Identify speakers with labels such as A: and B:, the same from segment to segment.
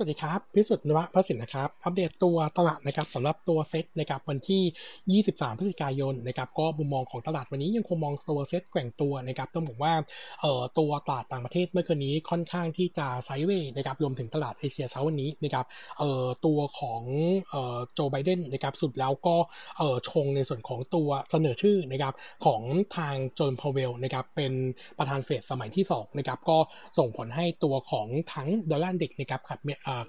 A: สวัสดีครับ พิสุทธิ์นวพระสินนะครับ อัปเดตตัวตลาดนะครับสำหรับตัวเซ็ตนะครับวันที่ 23 พฤศจิกายนนะครับก็มุมมองของตลาดวันนี้ยังคงมองตัวเซ็ตแกว่งตัวนะครับต้องบอกว่าเอ่อตัวตลาดต่างประเทศเมื่อคืนนี้ค่อนข้างที่จะ sideway นะครับรวมถึงตลาดเอเชียเช้าวันนี้นะครับเอ่อตัวของเอ่อโจไบเดนนะครับสรุปแล้วก็เอ่อชงในส่วนของตัวเสนอชื่อนะครับของทางเจอโรมพาวเวลนะครับเป็นประธานเฟดสมัยที่2นะครับก็ส่งผลให้ตัวของทั้ง Dollar Index นะครับขับ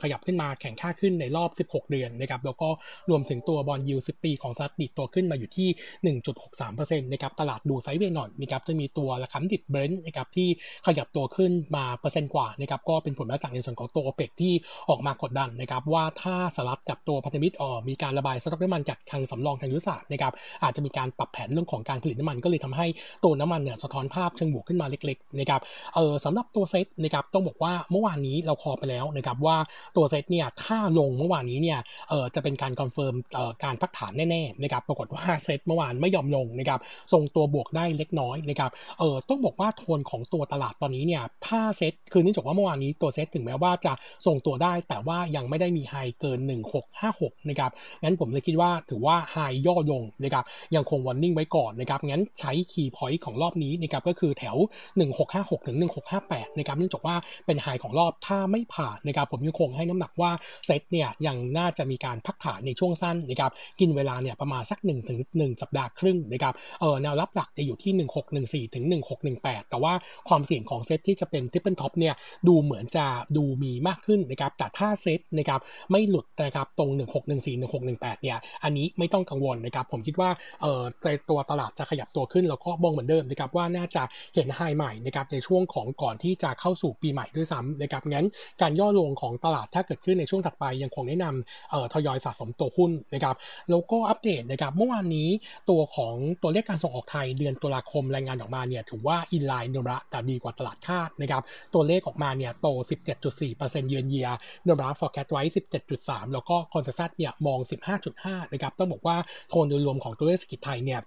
A: ขยับขึ้นมาแข็งค่าขึ้นในรอบ 16 เดือนนะครับแล้วก็รวมถึงตัว bond yield 10ปีของสหรัฐดีดตัวขึ้นมาอยู่ที่ 1.63%นะครับตลาดดู sideway หน่อยนะครับจะมีตัวราคาดิบเบรนท์นะครับที่ขยับตัวขึ้นมาเปอร์เซ็นต์กว่านะครับก็เป็นผลมาจากในส่วนของตัวโอเปกที่ออกมากดดันนะครับว่าถ้าสหรัฐกับตัวพันธมิตรออมีการระบายสต็อกน้ำมันจากทางสำรองทางยุทธศาสตร์นะครับอาจจะมีการปรับแผนเรื่องของการผลิตน้ำมันก็เลยทำให้ตัวน้ำมันเนี่ยสะท้อนภาพเชิงบวกขึ้นมาเล็กๆนะครับเออสำหรับตัวเซตนะครับต้องบอกว่าเมื่อวานนี้เรา call ไปแล้วนะครับว่าตัวเซตเนี่ยถ้าลงเมื่อวานนี้เนี่ยเออจะเป็นการ confirm เอ่อการพักฐานแน่ๆนะครับปรากฏว่าเซตเมื่อวานไม่ยอมลงนะครับทรงตัวบวกได้เล็กน้อยนะครับเออต้องบอกว่าโทนของตัวตลาดตอนนี้เนี่ยถ้าเซตคือเนื่องจากว่าเมื่อวานนี้ตัวเซตถึงแม้ว่าจะทรงตัวได้ แต่ว่ายังไม่ได้มี high เกิน 1656นะครับงั้นผมเลยคิดว่าถือว่า highย่อลงนะครับยังคง warning ไว้ก่อนนะครับงั้นใช้ key point ของรอบนี้นะครับก็คือแถว 1656ถึง1658นะครับเนื่องจากว่าเป็น high ของรอบถ้าไม่ผ่านนะครับผมยังคงให้น้ำหนักว่าเซตเนี่ยยังน่าจะมีการพักฐานในช่วงสั้นนะครับกินเวลาเนี่ยประมาณสัก1ถึง1สัปดาห์ครึ่งนะครับเออแนวรับหลักจะอยู่ที่ 1614ถึง1618 แต่ว่าความเสี่ยงของเซตที่จะเป็น triple top เนี่ยดูเหมือนจะดูมีมากขึ้นนะครับแต่ถ้าเซตนะครับไม่หลุดนะครับตรง 1614 1618 เนี่ยอันนี้ไม่ต้องกังวลนะครับผมคิดว่าเออใจตัวตลาดจะขยับตัวขึ้นแล้วก็บองเหมือนเดิมนะครับว่าน่าจะเห็นไฮใหม่นะครับในช่วงของก่อนที่จะเข้าสู่ปีใหม่ด้วยซ้ำนะครับงั้นการย่อลงของตลาดถ้าเกิดขึ้นในช่วงถัดไปยังคงแนะนำเอ่อทยอยสะสมตัวหุ้นนะครับแล้วก็อัปเดตนะครับเมื่อวานนี้ตัวของตัวเลขการส่งออกไทยเดือนตุลาคมรายงานออกมาเนี่ยถือว่าอินไลน์นระแต่ดีกว่าตลาดคาดนะครับตัวเลขออกมาเนี่ยโต 17.4% year on year เรา forecast ไว้ 17.3 แล้วก็ consensus เนี่ยมอง 15.5 นะครับต้องบอกว่าโทนโดยรวมของตัวเลขเศรษฐกิจไทยเนี่ย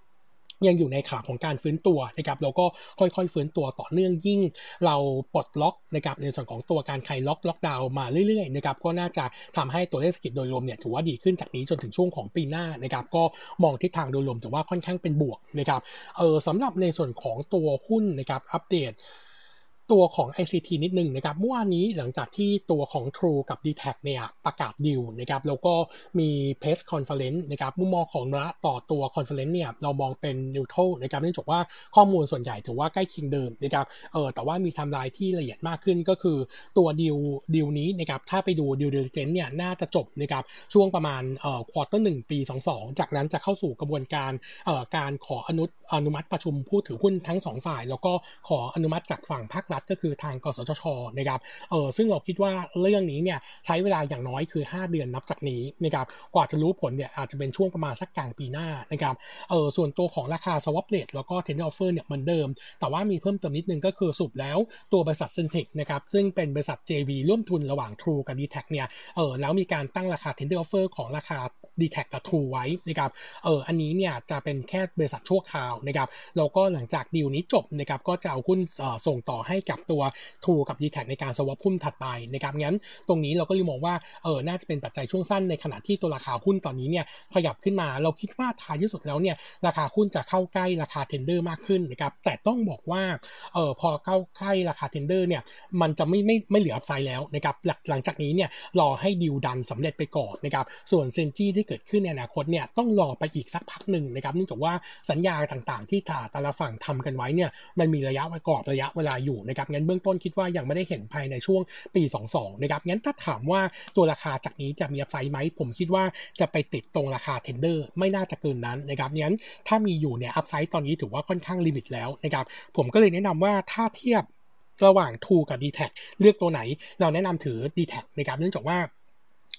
A: ยังอยู่ในขาของการฟื้นตัวนะครับเราก็ค่อยๆฟื้นตัวต่อเนื่องยิ่ง เราปลดล็อกนะครับในส่วนของตัวการคลายล็อกล็อกดาวน์มาเรื่อยๆนะครับก็น่าจะทำให้ตัวเลขเศรษฐกิจโดยรวมเนี่ยถือว่าดีขึ้นจากนี้จนถึงช่วงของปีหน้านะครับก็มองทิศทางโดยรวมถือว่าค่อนข้างเป็นบวกนะครับเออสำหรับในส่วนของตัวหุ้นนะครับอัปเดต ตัวของ ICT นิดนึงนะครับเมื่อวานนี้หลังจากที่ตัวของ True กับ d t แทเนี่ยประกาศดีลนะครับแล้วก็มี press conference นะครับมุมมองของเราต่อตัว conference เนี่ยเรามองเป็น neutral นะครับเนื่องจากว่าข้อมูลส่วนใหญ่ถือว่าใกล้เคียงเดิมนะครับเออแต่ว่ามีทำลายที่ละเอียดมากขึ้นก็คือตัวดีลดีลนี้นะครับถ้าไปดู due diligence เนี่ยน่าจะจบนะครับช่วงประมาณเอ่อ quarter หนึ่งปี 22 จากนั้นจะเข้าสู่กระบวนการเอ่อการขออนุอนุมัติประชุมผู้ถือหุ้นทั้ง 2 ฝ่าย แล้วก็ขออนุมัติจากฝั่งภาครัฐก็คือทางกสทชนะครับเออซึ่งเราคิดว่าเรื่องนี้เนี่ยใช้เวลาอย่างน้อยคือ 5 เดือนนับจากนี้นะครับกว่าจะรู้ผลเนี่ยอาจจะเป็นช่วงประมาณสักกลางปีหน้านะครับเออส่วนตัวของราคา swap rate แล้วก็ tender offer เนี่ยเหมือนเดิม แต่ว่ามีเพิ่มเติมนิดนึงก็คือสุดแล้วตัวบริษัท Syntec นะครับซึ่งเป็นบริษัท JV ร่วมทุนระหว่าง True กับ d t แทเนี่ยเออแล้วมีการตั้งราคา tender offer ของราคา d t แทกับ True ไว้นะครับเอออันนี้เนี่ยจะเป็นแค่บริษัทชั่วคราวนะครับแล้วก็หลังจากดีลนี้จบนะครับก็จะเอาหุ้นส่งต่อให้กับตัว True กับ d t แทในการ swap หุ้นถัดไปนะครับงั้นตรงนี้เราก็เลยมองว่าเออน่าจะเป็นปัจจัยช่วงสั้นในขณะที่ตัวราคาหุ้นตอนนี้เนี่ยขยับขึ้นมาเราคิดว่าท้ายที่สุดแล้วเนี่ยราคาหุ้นจะเข้าใกล้ราคา tender มากขึ้นนะครับแต่ต้องบอกว่าเออพอเข้าใกล้ราคา tender เนี่ยมันจะไม่ไม่ไม่เหลือไฟแล้วนะครับหลังหลังจากนี้เนี่ยรอให้ดีลนั้นสำเร็จไปก่อนนะครับส่วน synergy ที่เกิดขึ้นในอนาคตเนี่ยต้องรอไปอีกสักพักหนึ่งนะครับเนื่องจากว่าสัญญาต่างๆ ที่แต่ละฝั่งทำกันไว้เนี่ยมันมีระยะกรอบระยะเวลาอยู่นะครับงั้นเบื้องต้นคิดว่ายังไม่ได้เห็นภายในช่วงปี 22 นะครับงั้นถ้าถามว่าตัวราคาจากนี้จะมี upside ไหม ผมคิดว่าจะไปติดตรงราคา tender ไม่น่าจะเกินนั้นนะครับงั้นถ้ามีอยู่เนี่ย upside ตอนนี้ถือว่าค่อนข้าง limit แล้วนะครับผมก็เลยแนะนำว่าถ้าเทียบระหว่าง t ูกับ d t แทเลือกตัวไหน เราแนะนำถือ d t แทนะครับเนื่องจากว่า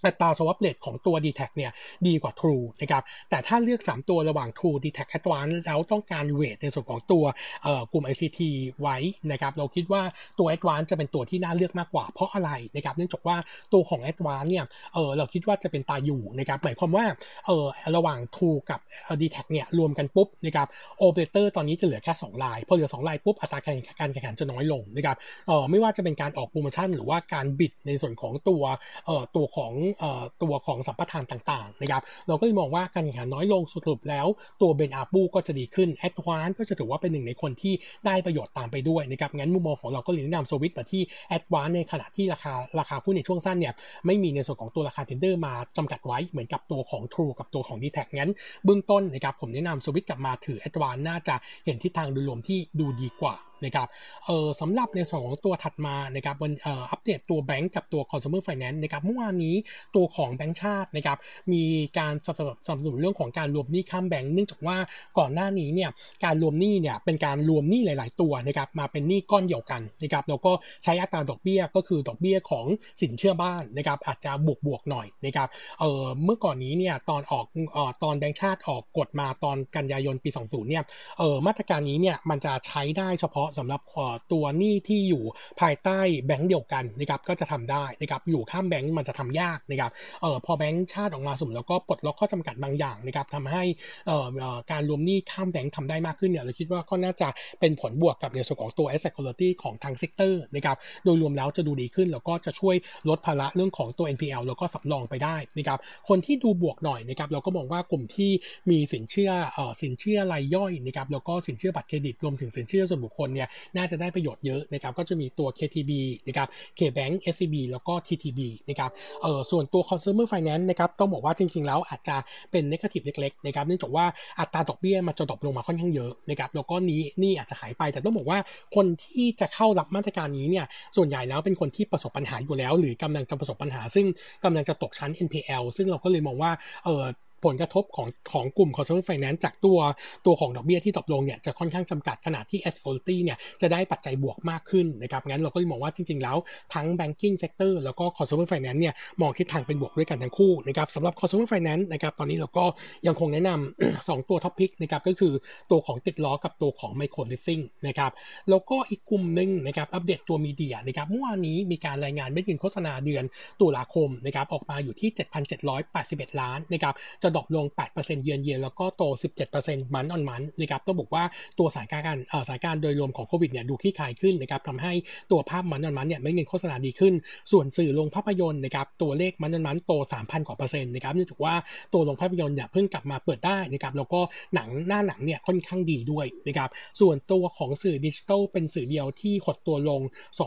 A: อัตราสวอปเลทของตัว d t แทเนี่ยดีกว่า True นะครับ แต่ถ้าเลือก 3 ตัวระหว่าง True d t แท Advance แล้วต้องการเวทในส่วนของตัวกลุ่ม ICT ไว้นะครับ เราคิดว่าตัว Advance จะเป็นตัวที่น่าเลือกมากกว่า เพราะอะไรนะครับ เนื่องจากว่าตัวของ Advance เนี่ยเออเราคิดว่าจะเป็นตาอยู่นะครับ หมายความว่าเออระหว่าง True กับ d t แทเนี่ยรวมกันปุ๊บนะครับโอเปอเรเตอร์ตอนนี้จะเหลือแค่ 2 ราย พอเหลือ 2 รายปุ๊บอัตราการแข่งขันจะน้อยลงนะครับเออไม่ว่าจะเป็นการออกโปรโมชั่นหรือว่าการ bid ในส่วนของตัวเออตัวของอตัวของสัมปทานต่างๆนะครับเราก็เลยมองว่าการแข่งขันน้อยลงสรุปแล้วตัว blend ARPU ก็จะดีขึ้น ADVANC ก็จะถือว่าเป็นหนึ่งในคนที่ได้ประโยชน์ตามไปด้วยนะครับงั้นมุมมองของเราก็เลยแนะนำสวิตมาที่ ADVANC ในขณะที่ราคาราคาหุ้นในช่วงสั้นเนี่ยไม่มีในส่วนของตัวราคา tender มาจำกัดไว้เหมือนกับตัวของ True กับตัวของ d t แทงั้นเบื้องต้นนะครับผมแนะนำสวิตกลับมาถือแอดวานน่าจะเห็นทิศทางโดยรวมที่ดูดีกว่า นะครับเออสำหรับในส่วนของตัวถัดมานะครับวันเอ่ออัปเดตตัวแบงก์กับตัว consumer finance นะครับเมื่อวานนี้ตัวของแบงก์ชาตินะครับมีการสนับสนุนเรื่องของการรวมหนี้ข้ามแบงก์เนื่องจากว่าก่อนหน้านี้เนี่ยการรวมหนี้เนี่ยเป็นการรวมหนี้หลาย ๆ ตัวนะครับมาเป็นหนี้ก้อนเดียวกันนะครับแล้วก็ใช้อัตราดอกเบี้ยก็คือดอกเบี้ยของสินเชื่อบ้านนะครับอาจจะบวกบวกหน่อยนะครับเออเมื่อก่อนนี้เนี่ยตอนออกเอ่อตอนแบงก์ชาติออกกฎมาตอนกันยายนปี 20เนี่ยเออมาตรการนี้เนี่ยมันจะใช้ได้เฉพาะสำหรับตัวหนี้ที่อยู่ภายใต้แบงก์เดียวกันนะครับก็จะทำได้นะครับอยู่ข้ามแบงก์มันจะทำยากนะครับเออพอแบงก์ชาติออกมาสมแล้วก็ปลดล็อกข้อจำกัดบางอย่างนะครับทำให้เอ่อการรวมหนี้ข้ามแบงก์ทำได้มากขึ้นเนี่ยเราคิดว่าก็น่าจะเป็นผลบวกกับในส่วนของตัว asset quality ของทาง sector นะครับโดยรวมแล้วจะดูดีขึ้นแล้วก็จะช่วยลดภาระเรื่องของตัว NPL แล้วก็สำรองไปได้นะครับคนที่ดูบวกหน่อยนะครับเราก็มองว่ากลุ่มที่มีสินเชื่อเอ่อสินเชื่อรายย่อยนะครับแล้วก็สินเชื่อบัตรเครดิตรวมถึงสินเชื่อส่วนบุคคลเนี่ยน่าจะได้ประโยชน์เยอะนะครับก็จะมีตัว KTB นะครับ KBank SCB แล้วก็ TTB นะครับเออส่วนตัว consumer finance นะครับต้องบอกว่าจริงๆ แล้วอาจจะเป็น negative เล็กๆนะครับเนื่องจากว่าอัตราดอกเบี้ยมันจะดรอปลงมาค่อนข้างเยอะนะครับแล้วก็นี้นี่อาจจะหายไป แต่ต้องบอกว่าคนที่จะเข้ารับมาตรการนี้เนี่ยส่วนใหญ่แล้วเป็นคนที่ประสบปัญหาอยู่แล้ว หรือกำลังจะประสบปัญหา ซึ่งกำลังจะตกชั้น NPL ซึ่งเราก็เลยมองว่าเออ ผลกระทบของของกลุ่ม consumer finance จากตัวตัวของดอกเบี้ยที่ตกลงเนี่ยจะค่อนข้างจำกัดขนาดที่ asset quality เนี่ยจะได้ปัจจัยบวกมากขึ้นนะครับงั้นเราก็มองว่าจริง ๆ แล้วทั้ง banking sector แล้วก็ consumer finance เนี่ยมองทิศทางเป็นบวกด้วยกันทั้งคู่นะครับสำหรับ consumer finance นะครับตอนนี้เราก็ยังคงแนะนำ2ตัว top pick นะครับก็คือตัวของติดล้อกับตัวของ micro leasing นะครับแล้วก็อีกกลุ่มหนึ่งนะครับอัปเดตตัว media นะครับเมื่อวานนี้มีการรายงานเม็ดเงินโฆษณาเดือนตุลาคมนะครับออกมาอยู่ที่ 7,781 ล้านนะครับจะ drop ลง 8%เยือนเยียนแล้วก็โต 17% month on month นะครับต้องบอกว่าตัวสถานการณ์สถานการณ์โดยรวมของโควิดเนี่ยดูคลี่คลายขึ้นนะครับทำให้ตัวภาพ month on month เนี่ยเม็ดเงินโฆษณาดีขึ้น ส่วนสื่อโรงภาพยนตร์นะครับตัวเลข month on month โต 3,000 กว่าเปอร์เซ็นต์นะครับเนื่องจากว่าตัวลงภาพยนตร์เนี่ยเพิ่งกลับมาเปิดได้นะครับแล้วก็หนังหน้าหนังเนี่ยค่อนข้างดีด้วยนะครับส่วนตัวของสื่อดิจิทัลเป็นสื่อเดียวที่หดตัวลง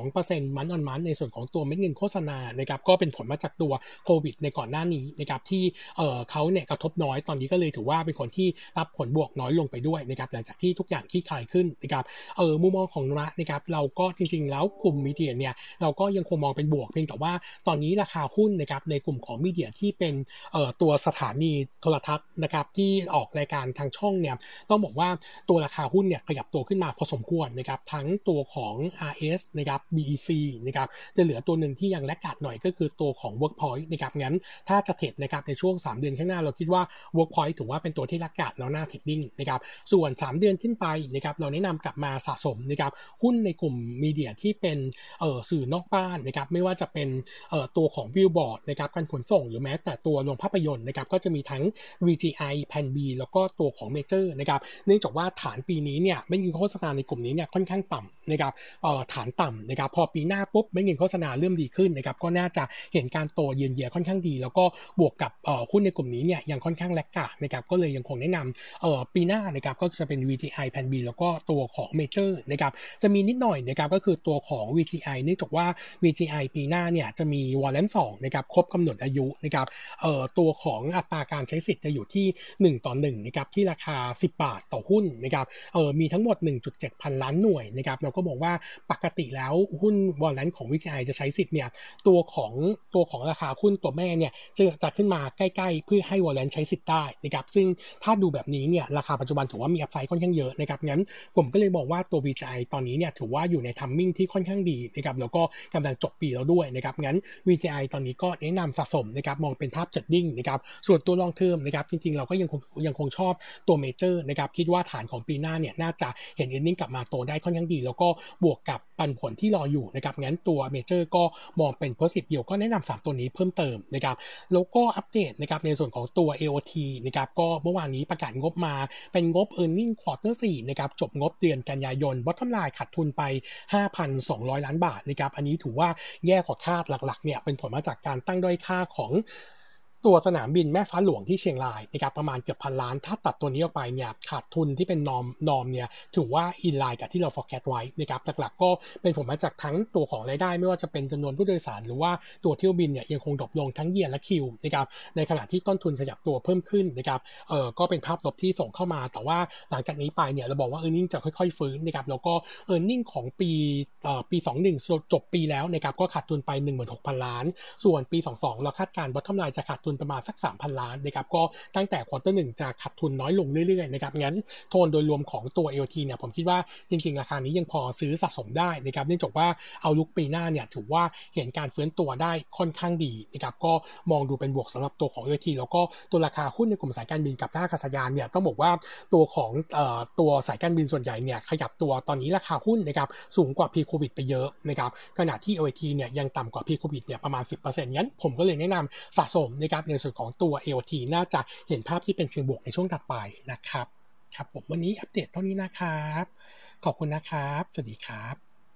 A: 2%มันออนมันในส่วนของตัวเม็ดเงินโฆษณานะครับก็เป็นผลมาจากตัวโควิดในก่อนหน้านี้นะครับที่เออเขาเนี่ยกระทบน้อยตอนนี้ก็เลยถือว่าเป็นคนที่รับผลบวกน้อยลงไปด้วยนะครับหลังจากที่ทุกอย่างที่คลายขึ้นนะครับเออมุมมองของระนะครับเราก็จริงๆ แล้วกลุ่มมีเดียเนี่ยเราก็ยังคงมองเป็นบวกเพียงแต่ว่าตอนนี้ราคาหุ้นนะครับในกลุ่มของมีเดียที่เป็นเอ่อตัวสถานีโทรทัศน์นะครับที่ออกรายการทางช่องเนี่ยต้องบอกว่าตัวราคาหุ้นเนี่ยขยับตัวขึ้นมาพอสมควรนะครับทั้งตัวของ RS นะครับ BEC นะครับจะเหลือตัวหนึ่งที่ยังแลกขาดหน่อยก็คือตัวของ Workpoint นะครับงั้นถ้าจะเทรดนะครับในช่วง 3 เดือนข้างหน้าเราคิดว่า Workpoint ถือว่าเป็นตัวที่รักกาดแล้วหน้าเทรดดิ้งนะครับส่วน 3 เดือนขึ้นไปนะครับเราแนะนำกลับมาสะสมนะครับหุ้นในกลุ่มมีเดียที่เป็นเอ่อสื่อนอกบ้านนะครับไม่ว่าจะเป็นเอ่อตัวของวิวบอร์ดนะครับการขนส่งหรือแม้แต่ตัวโรงภาพยนตร์นะครับก็จะมีทั้ง VGI แผ่น B แล้วก็ตัวของเมเจอร์นะครับเนื่องจากว่าฐานปีนี้เนี่ยไม่มีโฆษณาในกลุ่มนี้เนี่ยค่อนข้างต่ำนะครับเอ่อฐานต่ำนะครับพอปีหน้าปุ๊บไม่มีโฆษณาเริ่มดีขึ้นนะครับก็น่าจะเห็นการโตเยือนเยียค่อนข้างดี แล้วก็บวกกับเอ่อหุ้นในกลุ่มนี้เนี่ยยังค่อนข้างแลกกาดนะครับก็เลยยังคงแนะนำเอ่อปีหน้านะครับก็จะเป็น VTI แผ่น B แล้วก็ตัวของ Major นะครับจะมีนิดหน่อยนะครับก็คือตัวของ VTI เนื่องจากว่า VTI ปีหน้าเนี่ยจะมีวอลเลนสองนะครับครบกำหนดอายุนะครับเอ่อตัวของอัตราการใช้สิทธิ์จะอยู่ที่ 1 ต่อ1นะครับที่ราคา 10 บาทต่อหุ้นนะครับเอ่อมีทั้งหมด 1.7 พันล้านหน่วยนะครับเราก็บอกว่าปกติแล้วหุ้นวอลเลนของ VTI จะใช้สิทธิ์เนี่ยตัวของตัวของราคาหุ้นตัวแม่เนี่ยจะจะขึ้นมาใกล้ๆ เพื่อให้วอลเล Valorant ใช้สิทธิ์ได้นะครับซึ่งถ้าดูแบบนี้เนี่ยราคาปัจจุบันถือว่ามี upside ค่อนข้างเยอะนะครับงั้นผมก็เลยบอกว่าตัว VGI ตอนนี้เนี่ยถือว่าอยู่ใน timing ที่ค่อนข้างดีนะครับแล้วก็กำลังจบปีแล้วด้วยนะครับงั้น VGI ตอนนี้ก็แนะนำสะสมนะครับมองเป็นภาพ trading นะครับส่วนตัว long term นะครับจริงๆ เราก็ยังคงยังคงชอบตัวเมเจอร์นะครับคิดว่าฐานของปีหน้าเนี่ยน่าจะเห็นเอ r น i n g กลับมาโตได้ค่อนข้างดี แล้วก็บวกกับปันผลที่รออยู่นะครับงั้นตัวเมเจอร์ก็มองเป็น positive เดียวก็แนะนำสามตัวนี้เพิ่มเติมนะครับแล้วก็อัปเดตนะครับในส่วนของตัว AOT นะครับก็เมื่อวานนี้ประกาศงบมาเป็นงบ e a r n i n g quarter 4นะครับจบงบเดือนกันยายน bottom line ขาดทุนไป 5,200 ล้านบาทนะครับอันนี้ถือว่าแย่กว่าคาดหลักๆเนี่ยเป็นผลมาจากการตั้งด้อยค่าของ ตัวสนามบินแม่ฟ้าหลวงที่เชียงรายนะครับประมาณเกือบพันล้าน ถ้าตัดตัวนี้ออกไปเนี่ยขาดทุนที่เป็นนอมนอมเนี่ยถือว่าอินไลน์กับที่เรา forecast ไว้นะครับหลักๆก็เป็นผลมาจากทั้งตัวของรายได้ไม่ว่าจะเป็นจำนวนผู้โดยสาร หรือว่าตัวเที่ยวบินเนี่ยยังคง drop ลงทั้ง year และ Q นะครับในขณะที่ต้นทุนขยับตัวเพิ่มขึ้นนะครับเออก็เป็นภาพลบที่ส่งเข้ามาแต่ว่าหลังจากนี้ไปเนี่ยเราบอกว่า e a r n i n g จะค่อยๆฟื้นนะครับแล้วก็ e a r n i n g ของปีเอ่อปี21จบปีแล้วนะครับก็ขาดทุนไป16,000 ล้าน ส่วนปี 22 เราคาดการณ์ bottom line จะขาดทุนประมาณสัก 3,000 ล้านนะครับก็ตั้งแต่ quarter หนึ่งจะขาดทุนน้อยลงเรื่อยๆนะครับงั้นโทนโดยรวมของตัว AOT เนี่ยผมคิดว่าจริงๆ ราคานี้ยังพอซื้อสะสมได้นะครับเนื่องจากว่าเอาลุกปีหน้าเนี่ยถือว่าเห็นการเฟื้นตัวได้ค่อนข้างดีนะครับก็มองดูเป็นบวกสำหรับตัวของ LT แล้วก็ตัวราคาหุ้นในกลุ่มสายการบินกับท่าอากาศยานเนี่ยต้องบอกว่าตัวของออตัวสายการบินส่วนใหญ่เนี่ยขยับตัวตอนนี้ราคาหุ้นนะครับสูงกว่า p ีโควิดไปเยอะนะครับขณะที่ LT เนี่ยยังต่ำกว่า p ีโควิดเนี่ยประมาณ 10%งั้นผมก็เลยแนะนำสะสมนะครับในส่วนของตัว LT น่าจะเห็นภาพที่เป็นเชิงบวกในช่วงถัดไปนะครับ ครับผมวันนี้อัปเดตเท่านี้นะครับ ขอบคุณนะครับ สวัสดีครับ